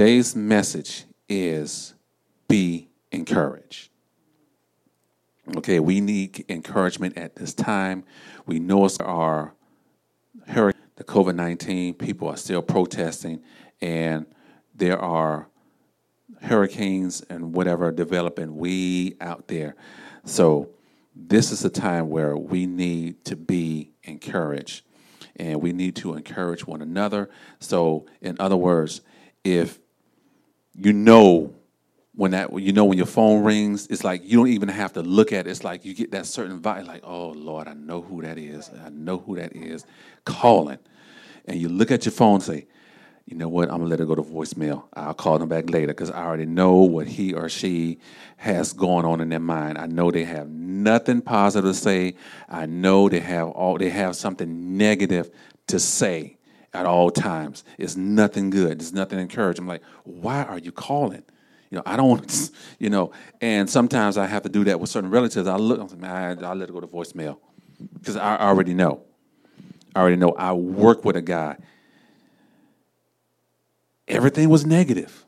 Today's message is be encouraged. Okay, we need encouragement at this time. We know it's our hurricane, the COVID 19, people are still protesting, and there are hurricanes and whatever developing way out there. So, this is a time where we need to be encouraged and we need to encourage one another. So, in other words, if you know when that you know when your phone rings, it's like you don't even have to look at it. It's like you get that certain vibe, like, oh Lord, I know who that is. I know who that is calling. And you look at your phone and say, you know what, I'm gonna let it go to voicemail. I'll call them back later because I already know what he or she has going on in their mind. I know they have nothing positive to say. I know they have all they have something negative to say at all times. It's nothing good. It's nothing encouraging. I'm like, why are you calling? You know, I don't you know, and sometimes I have to do that with certain relatives. I look, I'm like, man, I'll let it go to voicemail because I already know. I already know. I work with a guy. Everything was negative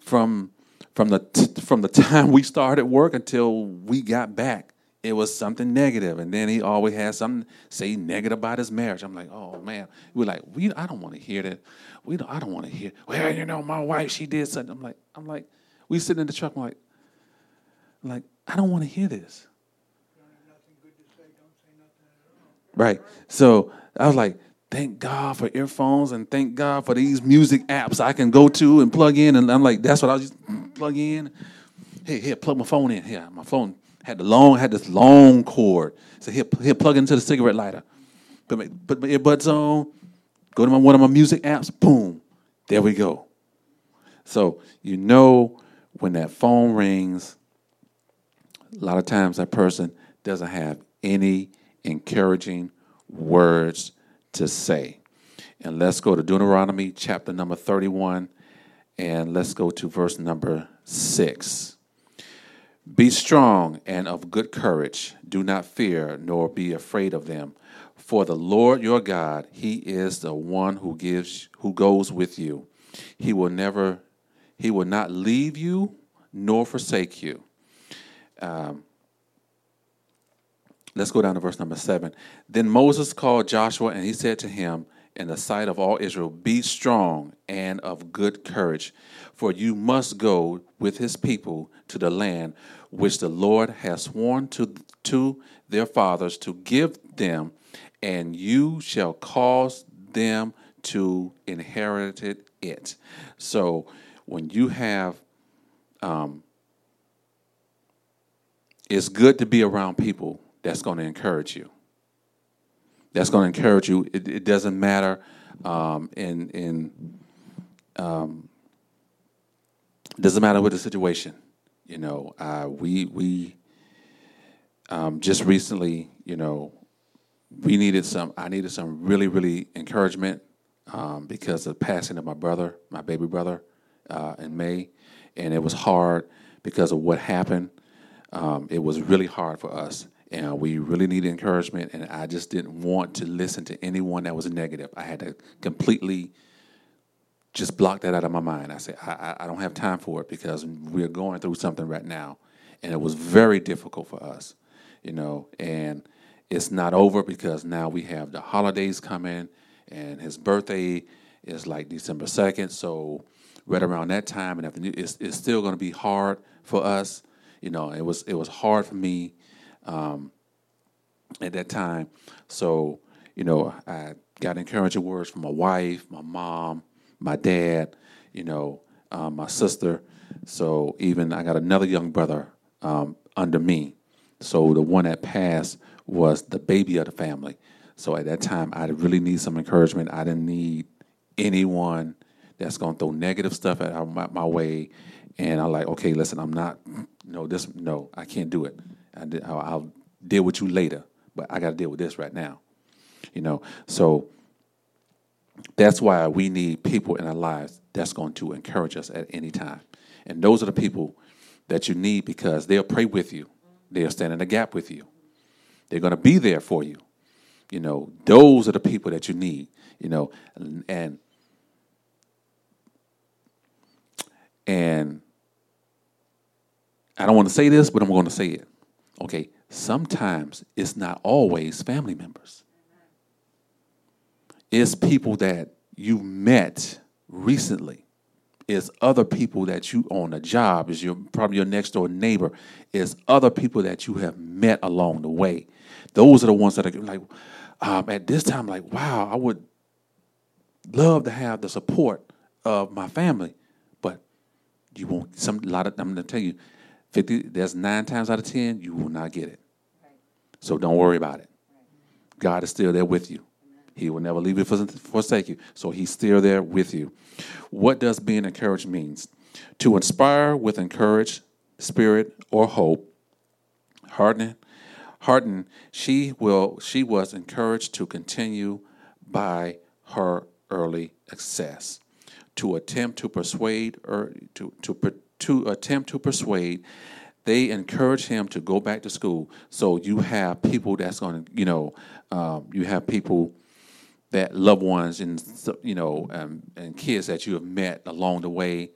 from from the t- from the time we started work until we got back. It was something negative, and then he always had something say negative about his marriage. I'm like, oh man, we're like, we I don't want to hear that. We don't. I don't want to hear. Well, you know, my wife she did something. I'm like, I'm like, we sitting in the truck. I'm like, I'm like, I don't want to hear this. Right. So I was like, thank God for earphones and thank God for these music apps I can go to and plug in. And I'm like, that's what I was just mm, plug in. Hey, here, plug my phone in. Here, my phone had the long, had this long cord. So he'll, he'll plug into the cigarette lighter. Put my, put my earbuds on. Go to my, one of my music apps. Boom. There we go. So you know when that phone rings, a lot of times that person doesn't have any encouraging words to say. And let's go to Deuteronomy chapter number 31 and let's go to verse number 6. Be strong and of good courage. Do not fear nor be afraid of them. For the Lord your God, he is the one who gives who goes with you. He will never he will not leave you nor forsake you. Um, let's go down to verse number seven. Then Moses called Joshua and he said to him, in the sight of all Israel, Be strong and of good courage, for you must go with his people to the land which the Lord has sworn to, to their fathers to give them, and you shall cause them to inherit it. So when you have, um, it's good to be around people that's going to encourage you. That's going to encourage you. It, it doesn't matter um, in in um, doesn't matter what the situation. You know, uh, we we um, just recently, you know, we needed some. I needed some really really encouragement um, because of the passing of my brother, my baby brother, uh, in May, and it was hard because of what happened. Um, it was really hard for us and we really needed encouragement and i just didn't want to listen to anyone that was negative. I had to completely just block that out of my mind. I said i, I don't have time for it because we're going through something right now. And it was very difficult for us you know? And it's not over because now we have the holidays coming and his birthday is like december 2nd so right around that time and after it's, it's still going to be hard for us you know? It was it was hard for me um, at that time. So, you know, I got encouraging words from my wife, my mom, my dad, you know, um, my sister. So even I got another young brother um, under me. So the one that passed was the baby of the family. So at that time, I really need some encouragement. I didn't need anyone that's going to throw negative stuff at my, my way. And I'm like, okay, listen, I'm not, no, this, no, I can't do it. I'll deal with you later, but I got to deal with this right now. You know, so that's why we need people in our lives that's going to encourage us at any time. And those are the people that you need because they'll pray with you. They'll stand in the gap with you. They're going to be there for you. You know, those are the people that you need, you know, and, and And I don't want to say this, but I'm going to say it. Okay, sometimes it's not always family members. It's people that you met recently. It's other people that you on a job. Is your probably your next door neighbor. It's other people that you have met along the way. Those are the ones that are like um, at this time. Like wow, I would love to have the support of my family, but you won't. Some lot of I'm going to tell you, fifty. There's nine times out of ten you will not get it. So don't worry about it. God is still there with you. He will never leave you forsake you. So he's still there with you. What does being encouraged means? To inspire with encouraged spirit or hope. Harden, Harden, she will she was encouraged to continue by her early success. To attempt to persuade or to to to attempt to persuade they encourage him to go back to school. So you have people that's going to, you know, um, you have people that loved ones and you know um, and kids that you have met along the way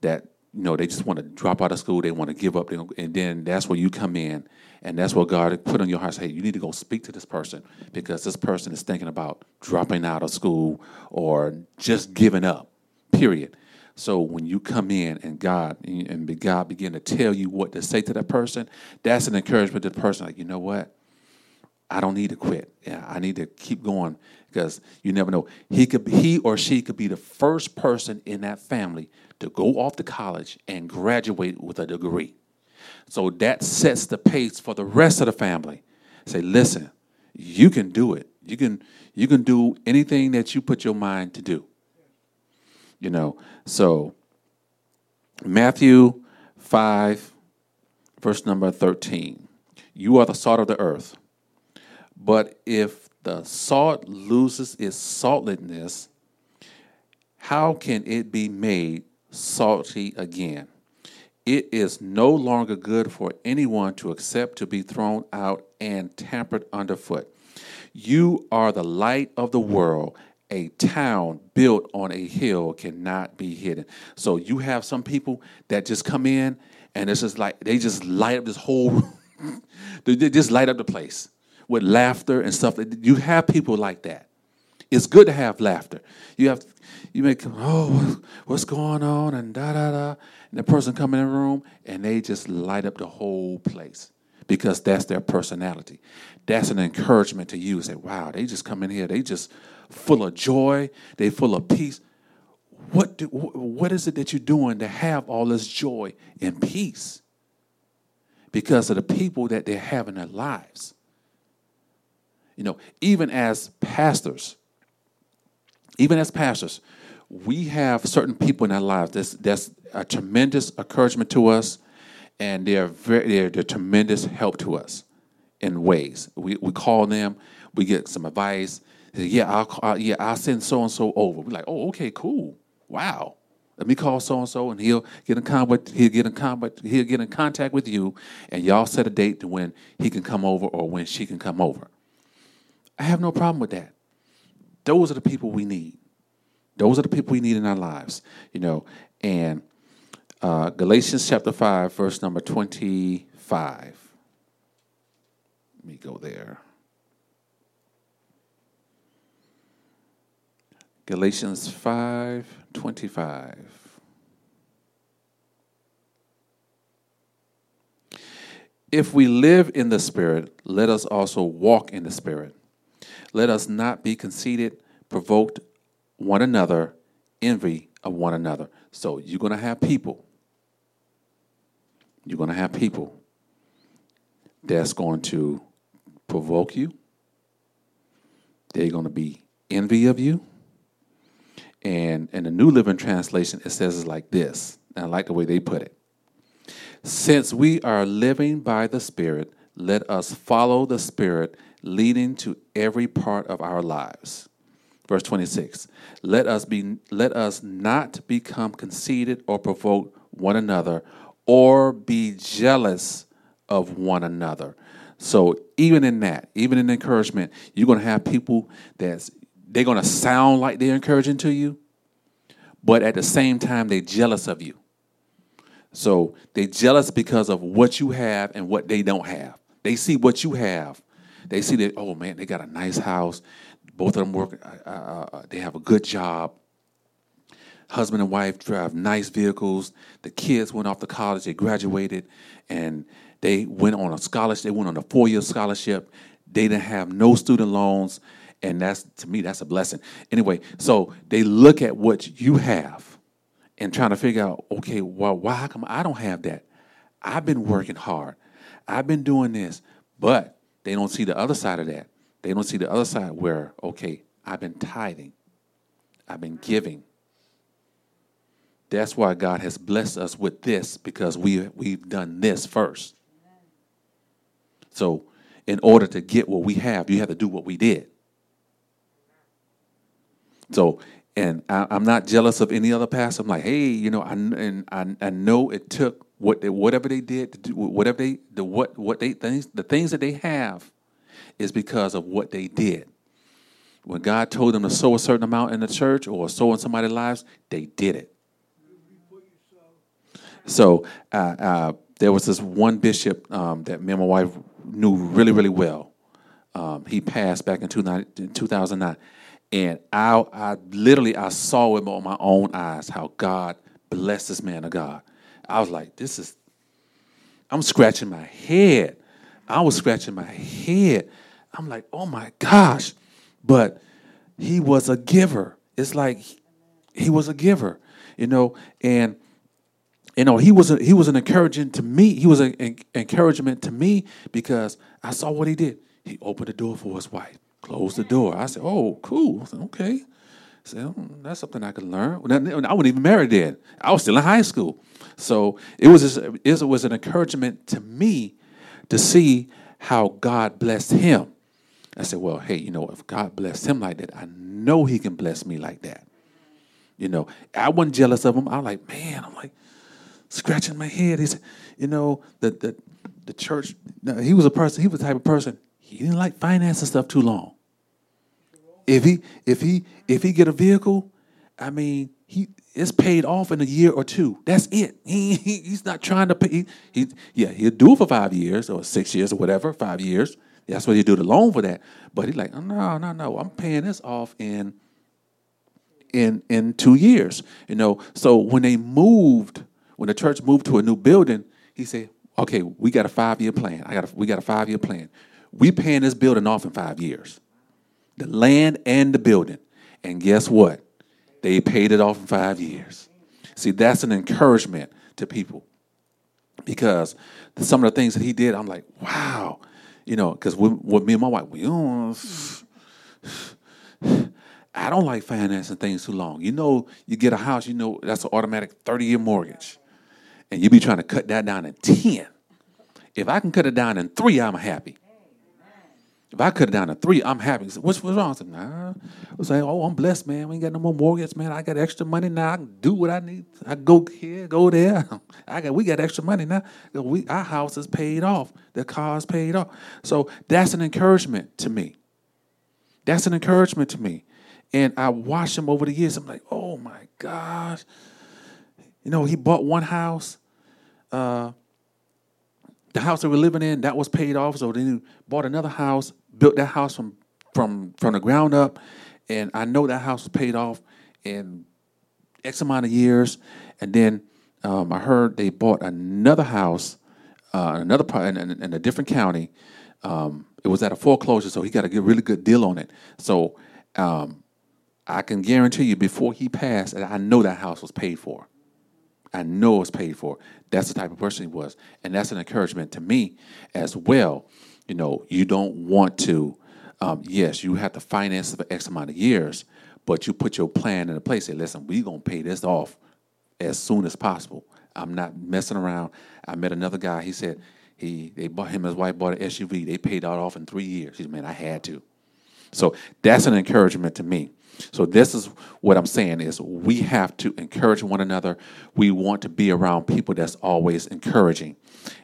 that you know they just want to drop out of school, they want to give up, and then that's where you come in, and that's what God put on your heart. Say, hey, you need to go speak to this person because this person is thinking about dropping out of school or just giving up. Period. So when you come in and God and God begin to tell you what to say to that person, that's an encouragement to the person. Like, you know what? I don't need to quit. Yeah, I need to keep going because you never know. He could, he or she could be the first person in that family to go off to college and graduate with a degree. So that sets the pace for the rest of the family. Say, listen, you can do it. You can you can do anything that you put your mind to do. You know, so Matthew 5, verse number 13. You are the salt of the earth. But if the salt loses its saltiness, how can it be made salty again? It is no longer good for anyone to accept to be thrown out and tampered underfoot. You are the light of the world a town built on a hill cannot be hidden. So you have some people that just come in and it's just like they just light up this whole they just light up the place with laughter and stuff. You have people like that. It's good to have laughter. You have you make oh what's going on and da da da and the person come in the room and they just light up the whole place because that's their personality. That's an encouragement to you. Say, wow, they just come in here. They just full of joy, they full of peace. What, do, what is it that you're doing to have all this joy and peace? Because of the people that they have in their lives. You know, even as pastors, even as pastors, we have certain people in our lives that's, that's a tremendous encouragement to us, and they're, very, they're, they're tremendous help to us in ways. We, we call them, we get some advice, yeah, I'll, I'll yeah, I'll send so and so over. We're like, oh, okay, cool. Wow. Let me call so and so, and he'll get in contact. He'll get in contact. He'll get in contact with you, and y'all set a date to when he can come over or when she can come over. I have no problem with that. Those are the people we need. Those are the people we need in our lives, you know. And uh, Galatians chapter five, verse number twenty-five. Let me go there. Galatians 5:25. If we live in the Spirit, let us also walk in the Spirit. Let us not be conceited, provoked one another, envy of one another. So you're going to have people. You're going to have people that's going to provoke you. They're going to be envy of you. And in the New Living Translation, it says it like this. And I like the way they put it. Since we are living by the Spirit, let us follow the Spirit leading to every part of our lives. Verse 26. Let us be let us not become conceited or provoke one another or be jealous of one another. So even in that, even in encouragement, you're going to have people that's they're going to sound like they're encouraging to you, but at the same time, they're jealous of you. So they're jealous because of what you have and what they don't have. They see what you have. They see that oh man, they got a nice house. Both of them work. Uh, uh, uh they have a good job. Husband and wife drive nice vehicles. The kids went off to college. They graduated, and they went on a scholarship. They went on a four-year scholarship. They didn't have no student loans, and that's to me that's a blessing. Anyway, so they look at what you have and trying to figure out, okay, well, why come I don't have that? I've been working hard. I've been doing this, but they don't see the other side of that. They don't see the other side where, okay, I've been tithing. I've been giving. That's why God has blessed us with this because we we've done this first. So, in order to get what we have, you have to do what we did. So, and I, am not jealous of any other pastor. I'm like, hey, you know, I and I, I know it took what they, whatever they did to do, whatever they the what what they things the things that they have is because of what they did. When God told them to sow a certain amount in the church or sow in somebody's lives, they did it. So uh, uh, there was this one bishop um, that me and my wife knew really, really well. Um, he passed back in 2009 and I, I literally I saw it on my own eyes how God blessed this man of God. I was like, this is, I'm scratching my head. I was scratching my head. I'm like, oh my gosh. But he was a giver. It's like he was a giver, you know, and you know he was a, he was an encouragement to me. He was an encouragement to me because I saw what he did. He opened the door for his wife. Closed the door. I said, "Oh, cool. Said, okay." I said, "That's something I could learn." I wasn't even married then. I was still in high school, so it was just, it was an encouragement to me to see how God blessed him. I said, "Well, hey, you know, if God blessed him like that, I know He can bless me like that." You know, I wasn't jealous of him. I was like, man, I'm like scratching my head. He's, you know, the the the church. He was a person. He was the type of person he didn't like financing stuff too long. If he if he if he get a vehicle, I mean he it's paid off in a year or two. That's it. He, he he's not trying to pay. He, he, yeah he'll do it for five years or six years or whatever. Five years. That's what he do the loan for that. But he's like, no, no, no. I'm paying this off in in in two years. You know. So when they moved, when the church moved to a new building, he said, okay, we got a five year plan. I got a, we got a five year plan. We paying this building off in five years. The land and the building. And guess what? They paid it off in five years. See, that's an encouragement to people. Because some of the things that he did, I'm like, wow. You know, because with, me and my wife, we don't, I don't like financing things too long. You know, you get a house, you know, that's an automatic 30 year mortgage. And you be trying to cut that down in 10. If I can cut it down in three, I'm happy. If I cut it down to three, I'm happy. What's, what's wrong? I said, nah. I was like, oh, I'm blessed, man. We ain't got no more mortgage, man. I got extra money now. I can do what I need. I go here, go there. I got we got extra money now. We our house is paid off. The car is paid off. So that's an encouragement to me. That's an encouragement to me. And I watched him over the years. I'm like, oh my gosh. You know, he bought one house. Uh, the house that we're living in, that was paid off. So then he bought another house built that house from from from the ground up, and I know that house was paid off in X amount of years. And then um, I heard they bought another house, uh, another part in, in, in, a different county. Um, it was at a foreclosure, so he got a good, really good deal on it. So um, I can guarantee you, before he passed, I know that house was paid for. I know it was paid for. That's the type of person he was, and that's an encouragement to me as well you know, you don't want to, um, yes, you have to finance for X amount of years, but you put your plan in place. Say, listen, we're going to pay this off as soon as possible. I'm not messing around. I met another guy. He said he they bought him his wife bought an SUV. They paid that off in three years. He said, man, I had to. So that's an encouragement to me. So this is what I'm saying is we have to encourage one another. We want to be around people that's always encouraging.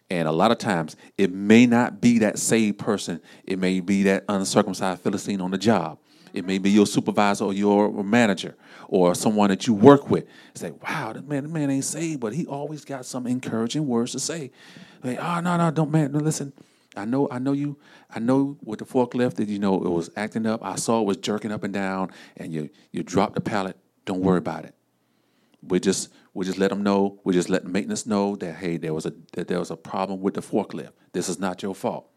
And a lot of times, it may not be that saved person. It may be that uncircumcised Philistine on the job. It may be your supervisor or your manager or someone that you work with. Say, wow, that man, that man ain't saved, but he always got some encouraging words to say. Like, oh no, no, don't man, no, listen. I know, I know you. I know with the forklift that you know it was acting up. I saw it was jerking up and down, and you you dropped the pallet. Don't worry about it. We just we just let them know. We just let maintenance know that hey, there was a that there was a problem with the forklift. This is not your fault.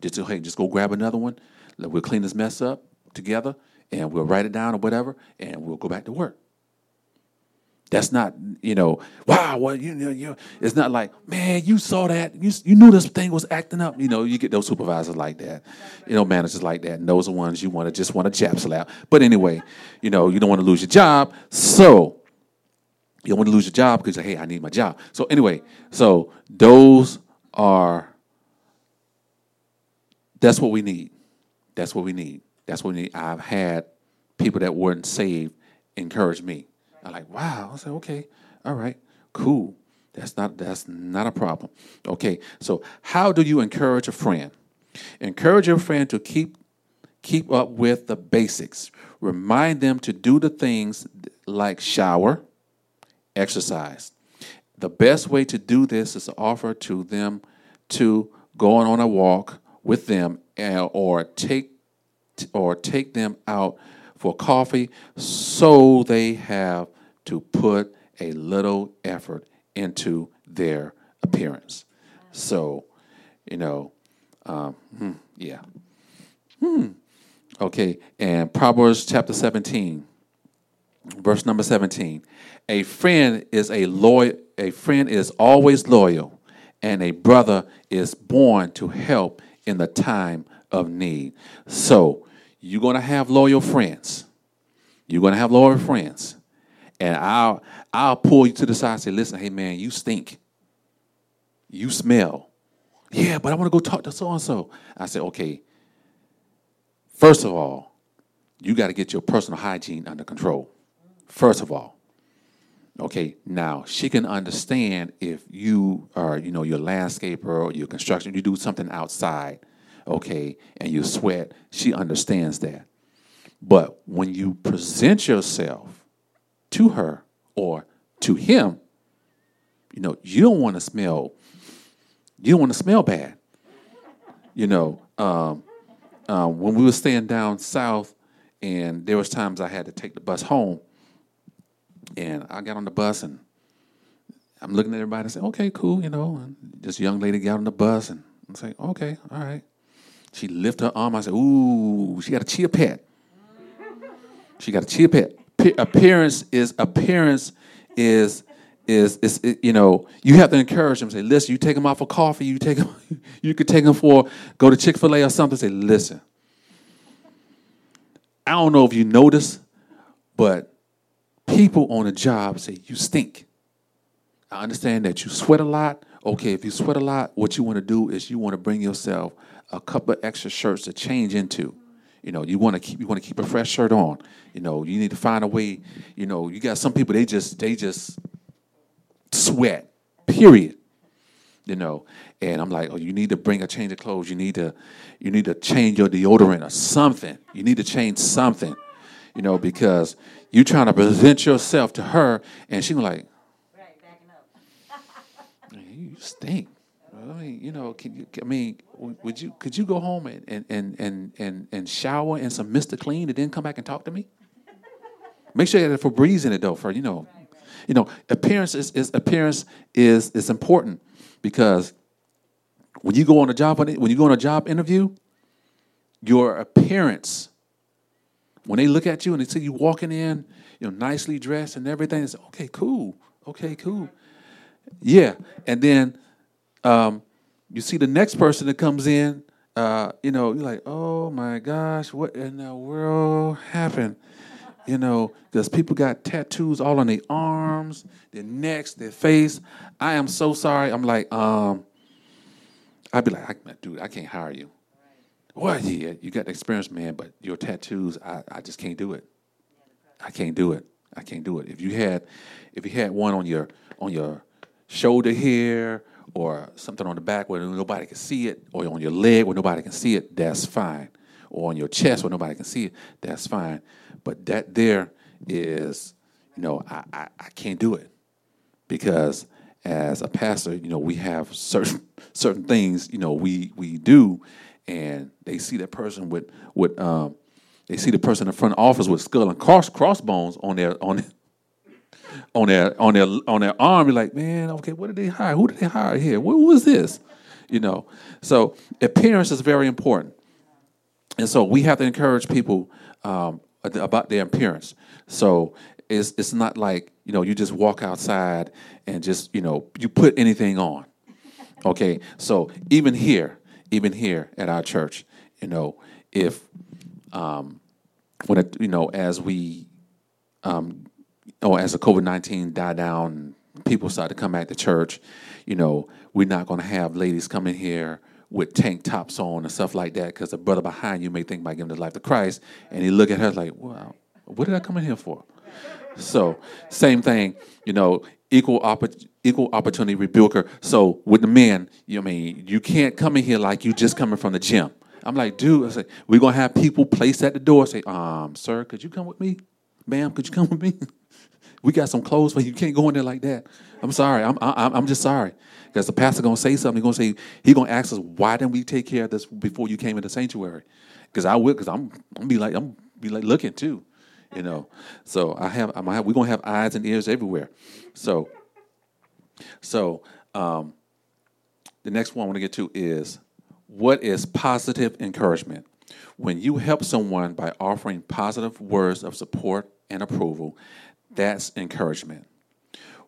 Just hey, just go grab another one. We'll clean this mess up together, and we'll write it down or whatever, and we'll go back to work. That's not, you know, wow, well, you know, you, it's not like, man, you saw that, you, you knew this thing was acting up. You know, you get those supervisors like that, you know, managers like that, and those are ones you want to just want to jab slap. But anyway, you know, you don't want to lose your job, so you don't want to lose your job because, hey, I need my job. So anyway, so those are, that's what we need. That's what we need. That's what we need. I've had people that weren't saved encourage me I'm like, wow. I said, okay, all right, cool. That's not that's not a problem. Okay, so how do you encourage a friend? Encourage your friend to keep keep up with the basics. Remind them to do the things like shower, exercise. The best way to do this is to offer to them to go on a walk with them eh, or take or take them out for coffee so they have to put a little effort into their appearance. So, you know, um, hmm, yeah. Hmm. Okay, and Proverbs chapter 17, verse number 17. A friend is a loyal a friend is always loyal, and a brother is born to help in the time of need. So you're going to have loyal friends. You're going to have loyal friends. And I'll, I'll pull you to the side and say, listen, hey, man, you stink. You smell. Yeah, but I want to go talk to so and so. I said, okay, first of all, you got to get your personal hygiene under control. First of all. Okay, now she can understand if you are, you know, your landscaper or your construction, you do something outside okay, and you sweat, she understands that. But when you present yourself to her or to him, you know, you don't want to smell, you don't want to smell bad. You know, um, uh, when we were staying down south, and there was times I had to take the bus home, and I got on the bus and I'm looking at everybody and say, okay, cool, you know. And this young lady got on the bus and I'm saying, okay, all right. She lifted her arm. I said, Ooh, she got a chia pet. She got a chia pet. appearance is appearance is is is you know you have to encourage them. Say, listen, you take them out for coffee. You take them. You could take them for go to Chick Fil A or something. Say, listen. I don't know if you notice, but people on a job say you stink. I understand that you sweat a lot. Okay, if you sweat a lot, what you want to do is you want to bring yourself a couple of extra shirts to change into. You know, you want to keep you want to keep a fresh shirt on. You know, you need to find a way. You know, you got some people they just they just sweat. Period. You know, and I'm like, oh, you need to bring a change of clothes. You need to you need to change your deodorant or something. You need to change something. You know, because you're trying to present yourself to her, and she's like, right, backing up. you stink. I mean, you know, can you? I mean, would you? Could you go home and and and and and shower in some Mister Clean and then come back and talk to me? Make sure you have Febreze in it though, for you know, you know, appearance is, is appearance is is important because when you go on a job when you go on a job interview, your appearance when they look at you and they see you walking in, you know, nicely dressed and everything, it's okay, cool, okay, cool, yeah, and then um, you see the next person that comes in, uh, you know, you're like, oh my gosh, what in the world happened? You know, because people got tattoos all on their arms, their necks, their face. I am so sorry. I'm like, um, I'd be like, dude, I can't hire you. What? Yeah, you got the experience, man, but your tattoos, I, I just can't do it. I can't do it. I can't do it. If you had, if you had one on your on your shoulder here or something on the back where nobody can see it, or on your leg where nobody can see it, that's fine. or on your chest where nobody can see it, that's fine. But that there is, you know, I, I, I can't do it because as a pastor, you know, we have certain certain things, you know, we we do, and they see that person with with um, they see the person in front office with skull and cross crossbones on their on on their on their on their arm. You're like, man, okay, what did they hire? Who did they hire here? Who was this? You know, so appearance is very important, and so we have to encourage people um, about their appearance. So it's it's not like you know you just walk outside and just you know you put anything on. Okay, so even here, even here at our church, you know, if um, when it, you know as we um, or as the COVID nineteen died down, people started to come back to church. You know, we're not going to have ladies coming here with tank tops on and stuff like that because the brother behind you may think about giving his life to Christ, and he look at her like, "Well, what did I come in here for?" So, same thing, you know, equal oppor- equal opportunity rebuker. So with the men, you know, I mean, you can't come in here like you just coming from the gym. I'm like, dude, I say, we're gonna have people placed at the door. Say, um, sir, could you come with me? Ma'am, could you come with me? we got some clothes, but you can't go in there like that. I'm sorry. I'm I'm, I'm just sorry. Because the pastor gonna say something. He gonna say he gonna ask us why didn't we take care of this before you came in the sanctuary? Because I will. Because I'm I'm be like I'm be like looking too you know. So I have, I'm, have we're gonna have eyes and ears everywhere. So, so um, the next one I want to get to is what is positive encouragement? When you help someone by offering positive words of support and approval, that's encouragement.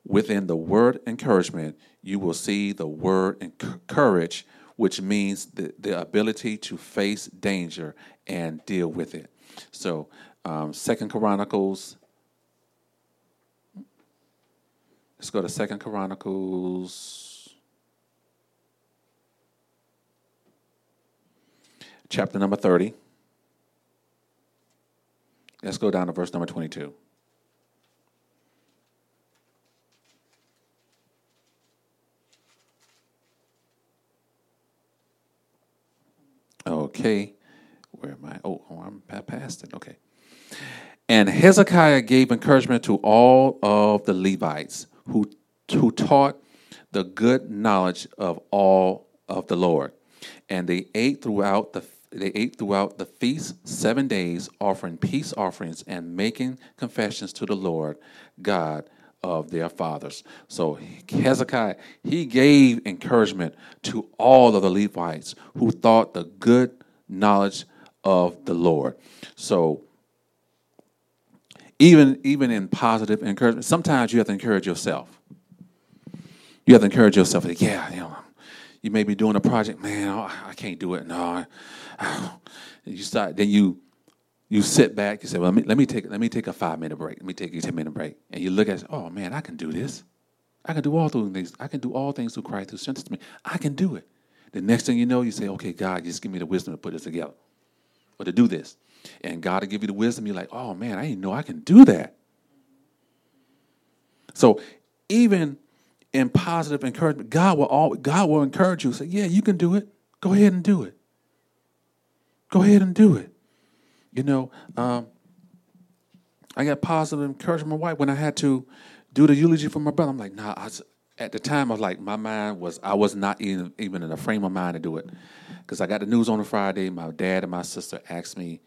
Within the word encouragement, you will see the word encourage, which means the, the ability to face danger and deal with it. So um, Second Chronicles. Let's go to Second Chronicles, chapter number thirty. Let's go down to verse number twenty-two. Okay, where am I? Oh, oh I'm past it. Okay. And Hezekiah gave encouragement to all of the Levites who, who taught the good knowledge of all of the Lord. And they ate throughout the they ate throughout the feast seven days, offering peace offerings and making confessions to the Lord God of their fathers. So Hezekiah, he gave encouragement to all of the Levites who thought the good knowledge of the Lord. So even even in positive encouragement, sometimes you have to encourage yourself. You have to encourage yourself. Like, yeah, you know, you may be doing a project, man. Oh, I can't do it. No, you start. Then you you sit back. You say, well, let me, let me take let me take a five minute break. Let me take a ten minute break. And you look at, oh man, I can do this. I can do all things. I can do all things through Christ who strengthens me. I can do it. The next thing you know, you say, okay, God, just give me the wisdom to put this together or to do this and God will give you the wisdom. You're like, oh man, I didn't know I can do that. So even in positive encouragement, God will all God will encourage you. Say, yeah, you can do it. Go ahead and do it. Go ahead and do it. You know, um, I got positive encouragement from my wife when I had to do the eulogy for my brother. I'm like, nah. I, at the time, I was like, my mind was I was not even even in a frame of mind to do it because I got the news on a Friday. My dad and my sister asked me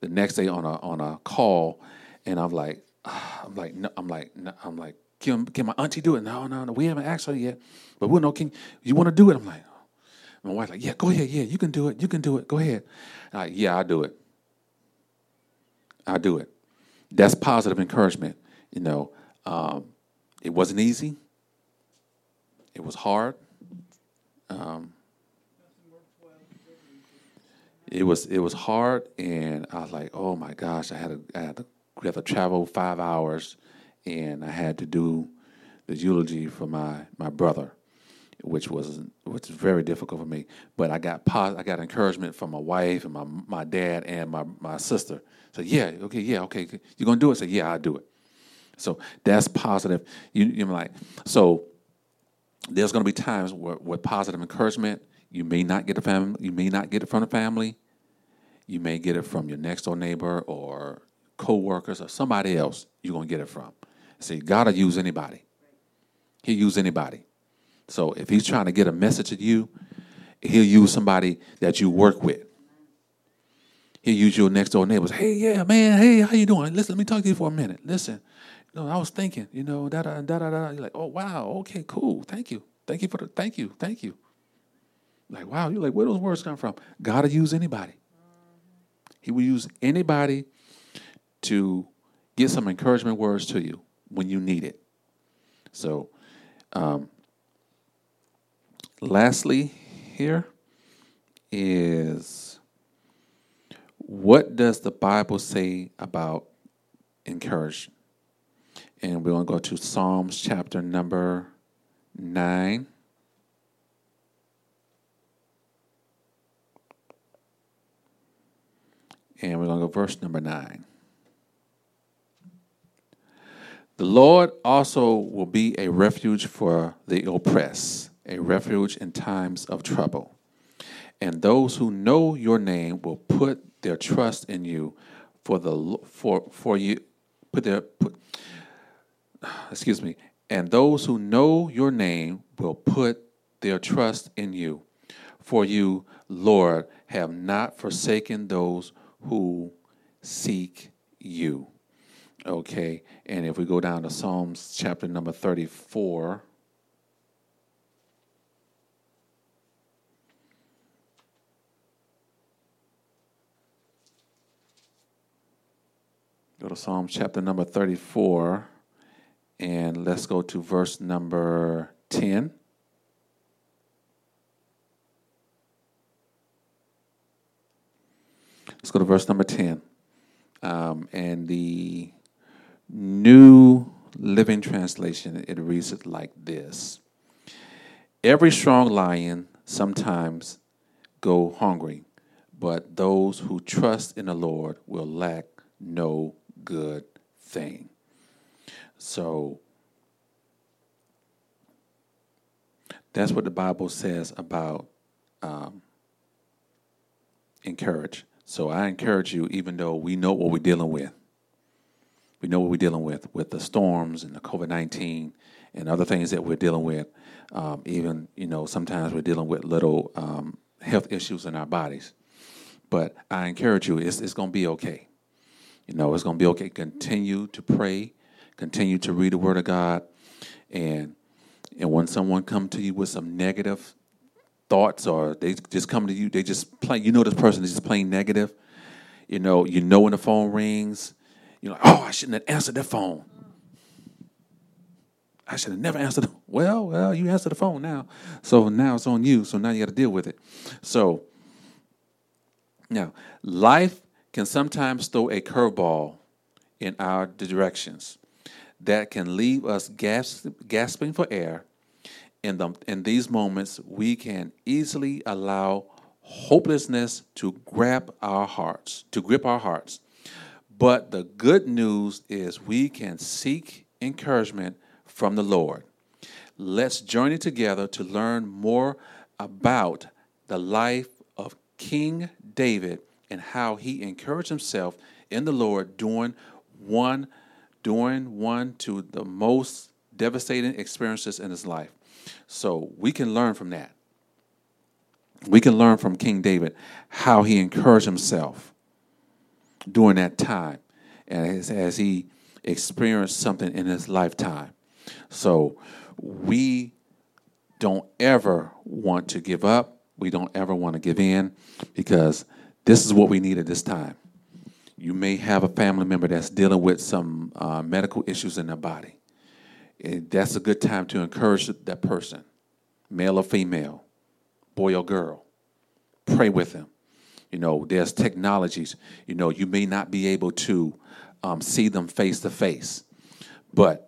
the next day on a on a call, and I'm like, I'm like, no, I'm like, no, I'm like, can, can my auntie do it? No, no, no, we haven't asked her yet, but we know. Can you want to do it? I'm like, my wife's like, yeah, go ahead, yeah, you can do it, you can do it, go ahead. Like, yeah, I'll do it. I'll do it. That's positive encouragement. You know, um, it wasn't easy. It was hard. Um, it was it was hard, and I was like, oh my gosh, I had to I had to, we had to travel five hours, and I had to do the eulogy for my my brother, which was which was very difficult for me. But I got pos- I got encouragement from my wife and my my dad and my my sister. So yeah, okay, yeah, okay, you're gonna do it? So yeah, I'll do it. So that's positive. You you're like so. There's to be times where, with positive encouragement you may not get a family. You may not get it from the family. You may get it from your next door neighbor or co-workers or somebody else you're to get it from. See, God will use anybody. He'll use anybody. So if he's trying to get a message to you, he'll use somebody that you work with. He'll use your next door neighbors. Hey, yeah, man. Hey, how you doing? Listen, let me talk to you for a minute. Listen, you know, I was thinking, you know, da da da da da. You're like, oh wow, okay, cool. Thank you, thank you for the, thank you, thank you. Like, wow, you're like, where those words come from? God will use anybody. He will use anybody to get some encouragement words to you when you need it. So, um, lastly, here is what does the Bible say about encouragement? And we're going to go to Psalms chapter number 9. And we're going to go verse number 9. The Lord also will be a refuge for the oppressed, a refuge in times of trouble. And those who know your name will put their trust in you for the for for you put their put excuse me. And those who know your name will put their trust in you. For you lord have not forsaken those who seek you. Okay and if we go down to psalms chapter number 34 To Psalm chapter number 34, and let's go to verse number 10. Let's go to verse number 10. Um, and the New Living Translation, it reads it like this Every strong lion sometimes go hungry, but those who trust in the Lord will lack no good thing. So that's what the Bible says about um, encourage. So I encourage you, even though we know what we're dealing with, we know what we're dealing with with the storms and the COVID nineteen and other things that we're dealing with. Um, even you know sometimes we're dealing with little um, health issues in our bodies. But I encourage you, it's it's going to be okay. You know, it's going to be okay. Continue to pray, continue to read the Word of God, and and when someone come to you with some negative thoughts or they just come to you, they just play. You know, this person is just plain negative. You know, you know when the phone rings, you're like, oh, I shouldn't have answered that phone. I should have never answered. Well, well, you answered the phone now, so now it's on you. So now you got to deal with it. So now, life can sometimes throw a curveball in our directions that can leave us gasp, gasping for air. In, the, in these moments, we can easily allow hopelessness to grab our hearts, to grip our hearts. But the good news is we can seek encouragement from the Lord. Let's journey together to learn more about the life of King David and how he encouraged himself in the Lord during one during one to the most devastating experiences in his life. So we can learn from that. We can learn from King David how he encouraged himself during that time and as, as he experienced something in his lifetime. So we don't ever want to give up. We don't ever want to give in because this is what we need at this time. You may have a family member that's dealing with some uh, medical issues in their body. And that's a good time to encourage that person, male or female, boy or girl. Pray with them. You know, there's technologies. You know, you may not be able to um, see them face to face, but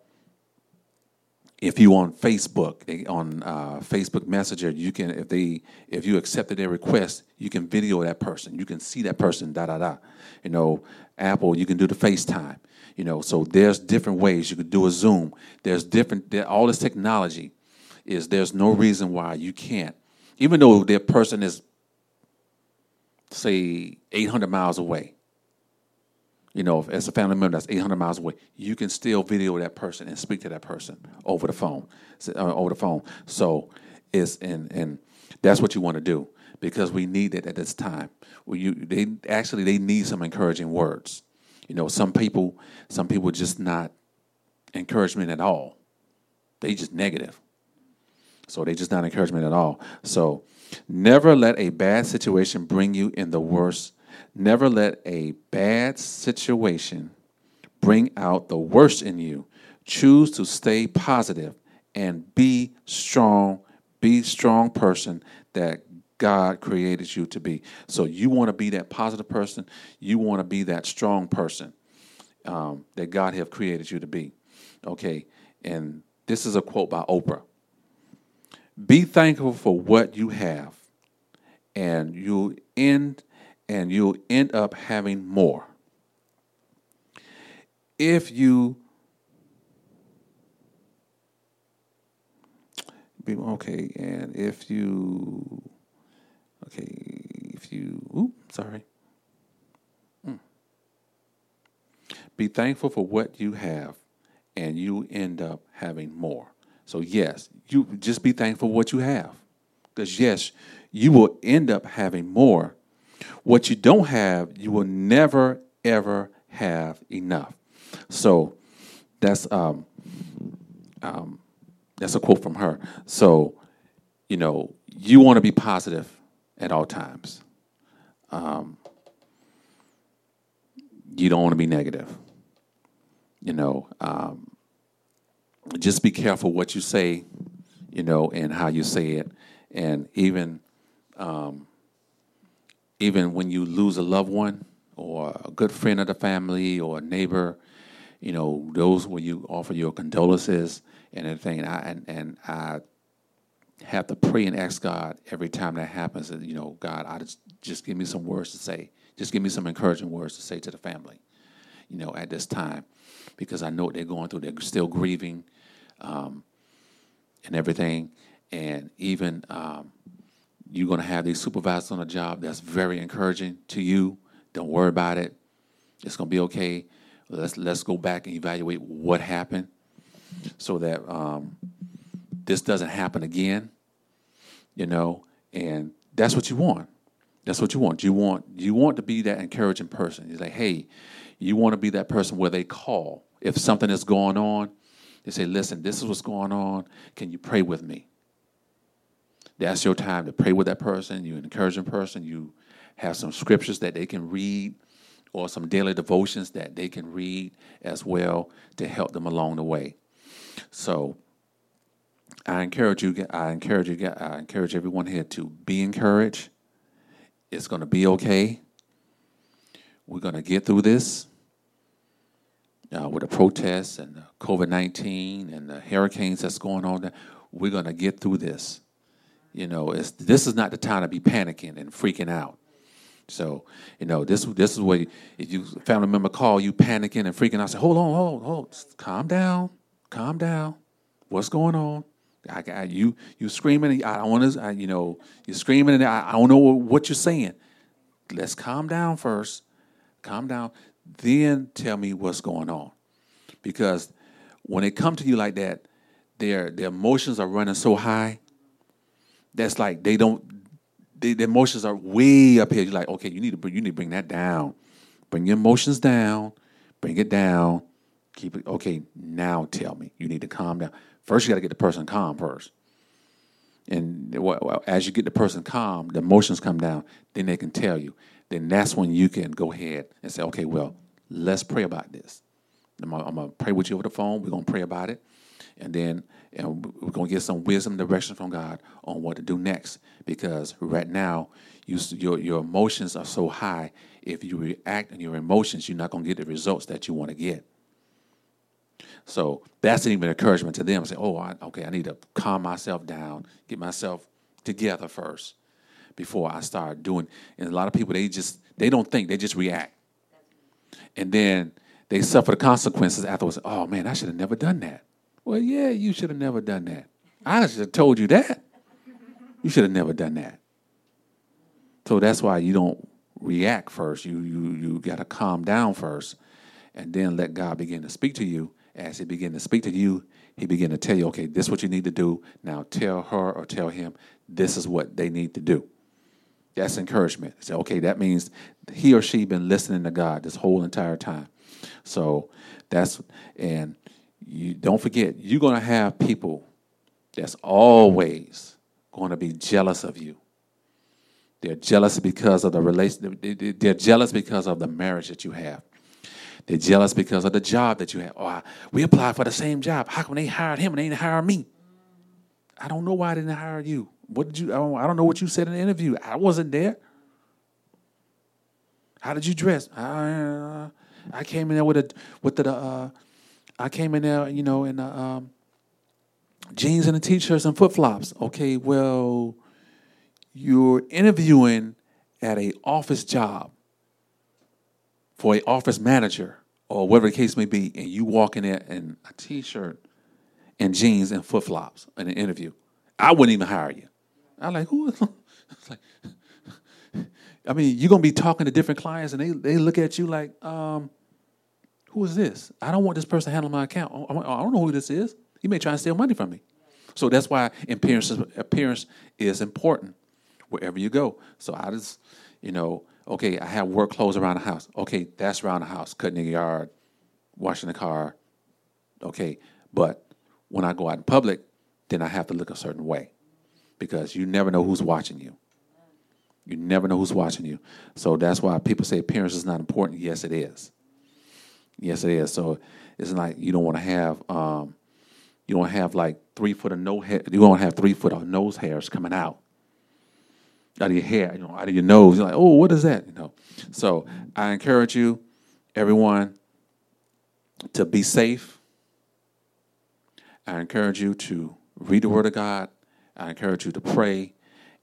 if you on Facebook eh, on uh, Facebook Messenger, you can if they if you accepted their request, you can video that person. You can see that person. Da da da. You know, Apple, you can do the FaceTime. You know, so there's different ways you could do a Zoom. There's different. There, all this technology is there's no reason why you can't, even though their person is say 800 miles away. You know, as a family member that's 800 miles away, you can still video that person and speak to that person over the phone, uh, over the phone. So it's and and that's what you want to do because we need it at this time. Well, you they actually they need some encouraging words. You know, some people some people just not encouragement at all. They just negative. So they just not encouragement at all. So never let a bad situation bring you in the worst. Never let a bad situation bring out the worst in you. Choose to stay positive and be strong. Be strong person that God created you to be. So you want to be that positive person. You want to be that strong person um, that God have created you to be. Okay, and this is a quote by Oprah. Be thankful for what you have, and you'll end and you'll end up having more. If you be okay, and if you okay, if you oop, sorry. Mm. Be thankful for what you have, and you end up having more. So, yes, you just be thankful for what you have. Because, yes, you will end up having more. What you don't have, you will never, ever have enough. So, that's um, um, that's a quote from her. So, you know, you want to be positive at all times. Um, you don't want to be negative. You know, um, just be careful what you say, you know, and how you say it, and even um, even when you lose a loved one or a good friend of the family or a neighbor, you know, those where you offer your condolences and everything. And I, and, and I have to pray and ask God every time that happens. That, you know, God, I just just give me some words to say. Just give me some encouraging words to say to the family. You know, at this time, because I know what they're going through. They're still grieving um, and everything. And even um, you're going to have these supervisors on a job that's very encouraging to you. Don't worry about it. It's going to be okay. Let's let's go back and evaluate what happened, so that um, this doesn't happen again. You know, and that's what you want. That's what you want. You want you want to be that encouraging person. You're like, hey, you want to be that person where they call if something is going on they say, listen, this is what's going on. Can you pray with me? That's your time to pray with that person. You encourage a person. You have some scriptures that they can read or some daily devotions that they can read as well to help them along the way. So I encourage you, I encourage you, I encourage everyone here to be encouraged. It's going to be okay. We're going to get through this uh, with the protests and COVID 19 and the hurricanes that's going on, we're going to get through this. You know, it's, this is not the time to be panicking and freaking out. So, you know, this this is where if you family member call you panicking and freaking out, say, hold on, hold, hold, calm down, calm down. What's going on? I got you. You screaming. I don't want to. You know, you're screaming, and I, I don't know what you're saying. Let's calm down first. Calm down then tell me what's going on. Because when they come to you like that, their their emotions are running so high. That's like they don't. They, their emotions are way up here. You're like, okay, you need to bring, you need to bring that down. Bring your emotions down. Bring it down. Keep it okay. Now tell me. You need to calm down. First, you got to get the person calm first. And as you get the person calm, the emotions come down. Then they can tell you then that's when you can go ahead and say, okay, well, let's pray about this. I'm going to pray with you over the phone. We're going to pray about it. And then and we're going to get some wisdom direction from God on what to do next. Because right now, you, your, your emotions are so high. If you react on your emotions, you're not going to get the results that you want to get. So that's even encouragement to them. Say, oh, I, okay, I need to calm myself down, get myself together first before I start doing. And a lot of people they just they don't think they just react, and then they suffer the consequences afterwards. Oh man, I should have never done that. Well, yeah, you should have never done that. I should have told you that. You should have never done that. So that's why you don't react first. You you you got to calm down first, and then let God begin to speak to you. As He begin to speak to you, He begin to tell you, okay, this is what you need to do. Now tell her or tell him this is what they need to do. That's encouragement. Say, okay, that means he or she been listening to God this whole entire time. So that's and you don't forget you're going to have people that's always going to be jealous of you. They're jealous because of the relation. They're jealous because of the marriage that you have. They're jealous because of the job that you have. Oh, we applied for the same job. How come they hired him and they didn't hire me? I don't know why they didn't hire you. What did you? I don't, I don't know what you said in the interview. I wasn't there. How did you dress? I, I came in there with a with the uh, I came in there, you know, in the um, jeans and the t-shirts and flip flops. Okay, well, you're interviewing at a office job for a office manager or whatever the case may be, and you walk in there in a t-shirt and jeans and flip flops in an interview. I wouldn't even hire you. I'm like, who like I mean, you're gonna be talking to different clients and they, they look at you like, um, who is this? I don't want this person handling my account. I don't know who this is. You may try and steal money from me. So that's why appearance appearance is important wherever you go. So I just, you know, okay, I have work clothes around the house. Okay, that's around the house, cutting the yard, washing the car. Okay, but when I go out in public, then I have to look a certain way because you never know who's watching you. You never know who's watching you. So that's why people say appearance is not important. Yes, it is. Yes, it is. So it's like you don't want to have um, you don't have like three foot of no hair. You don't have three foot of nose hairs coming out out of your hair, you know, out of your nose. You're like, oh, what is that? You know. So I encourage you, everyone, to be safe. I encourage you to read the Word of God. I encourage you to pray.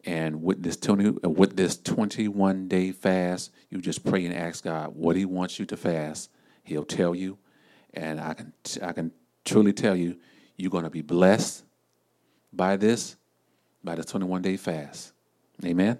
And with this 20, with this 21 day fast, you just pray and ask God what He wants you to fast. He'll tell you, and I can I can truly tell you, you're going to be blessed by this, by the 21 day fast. Amen.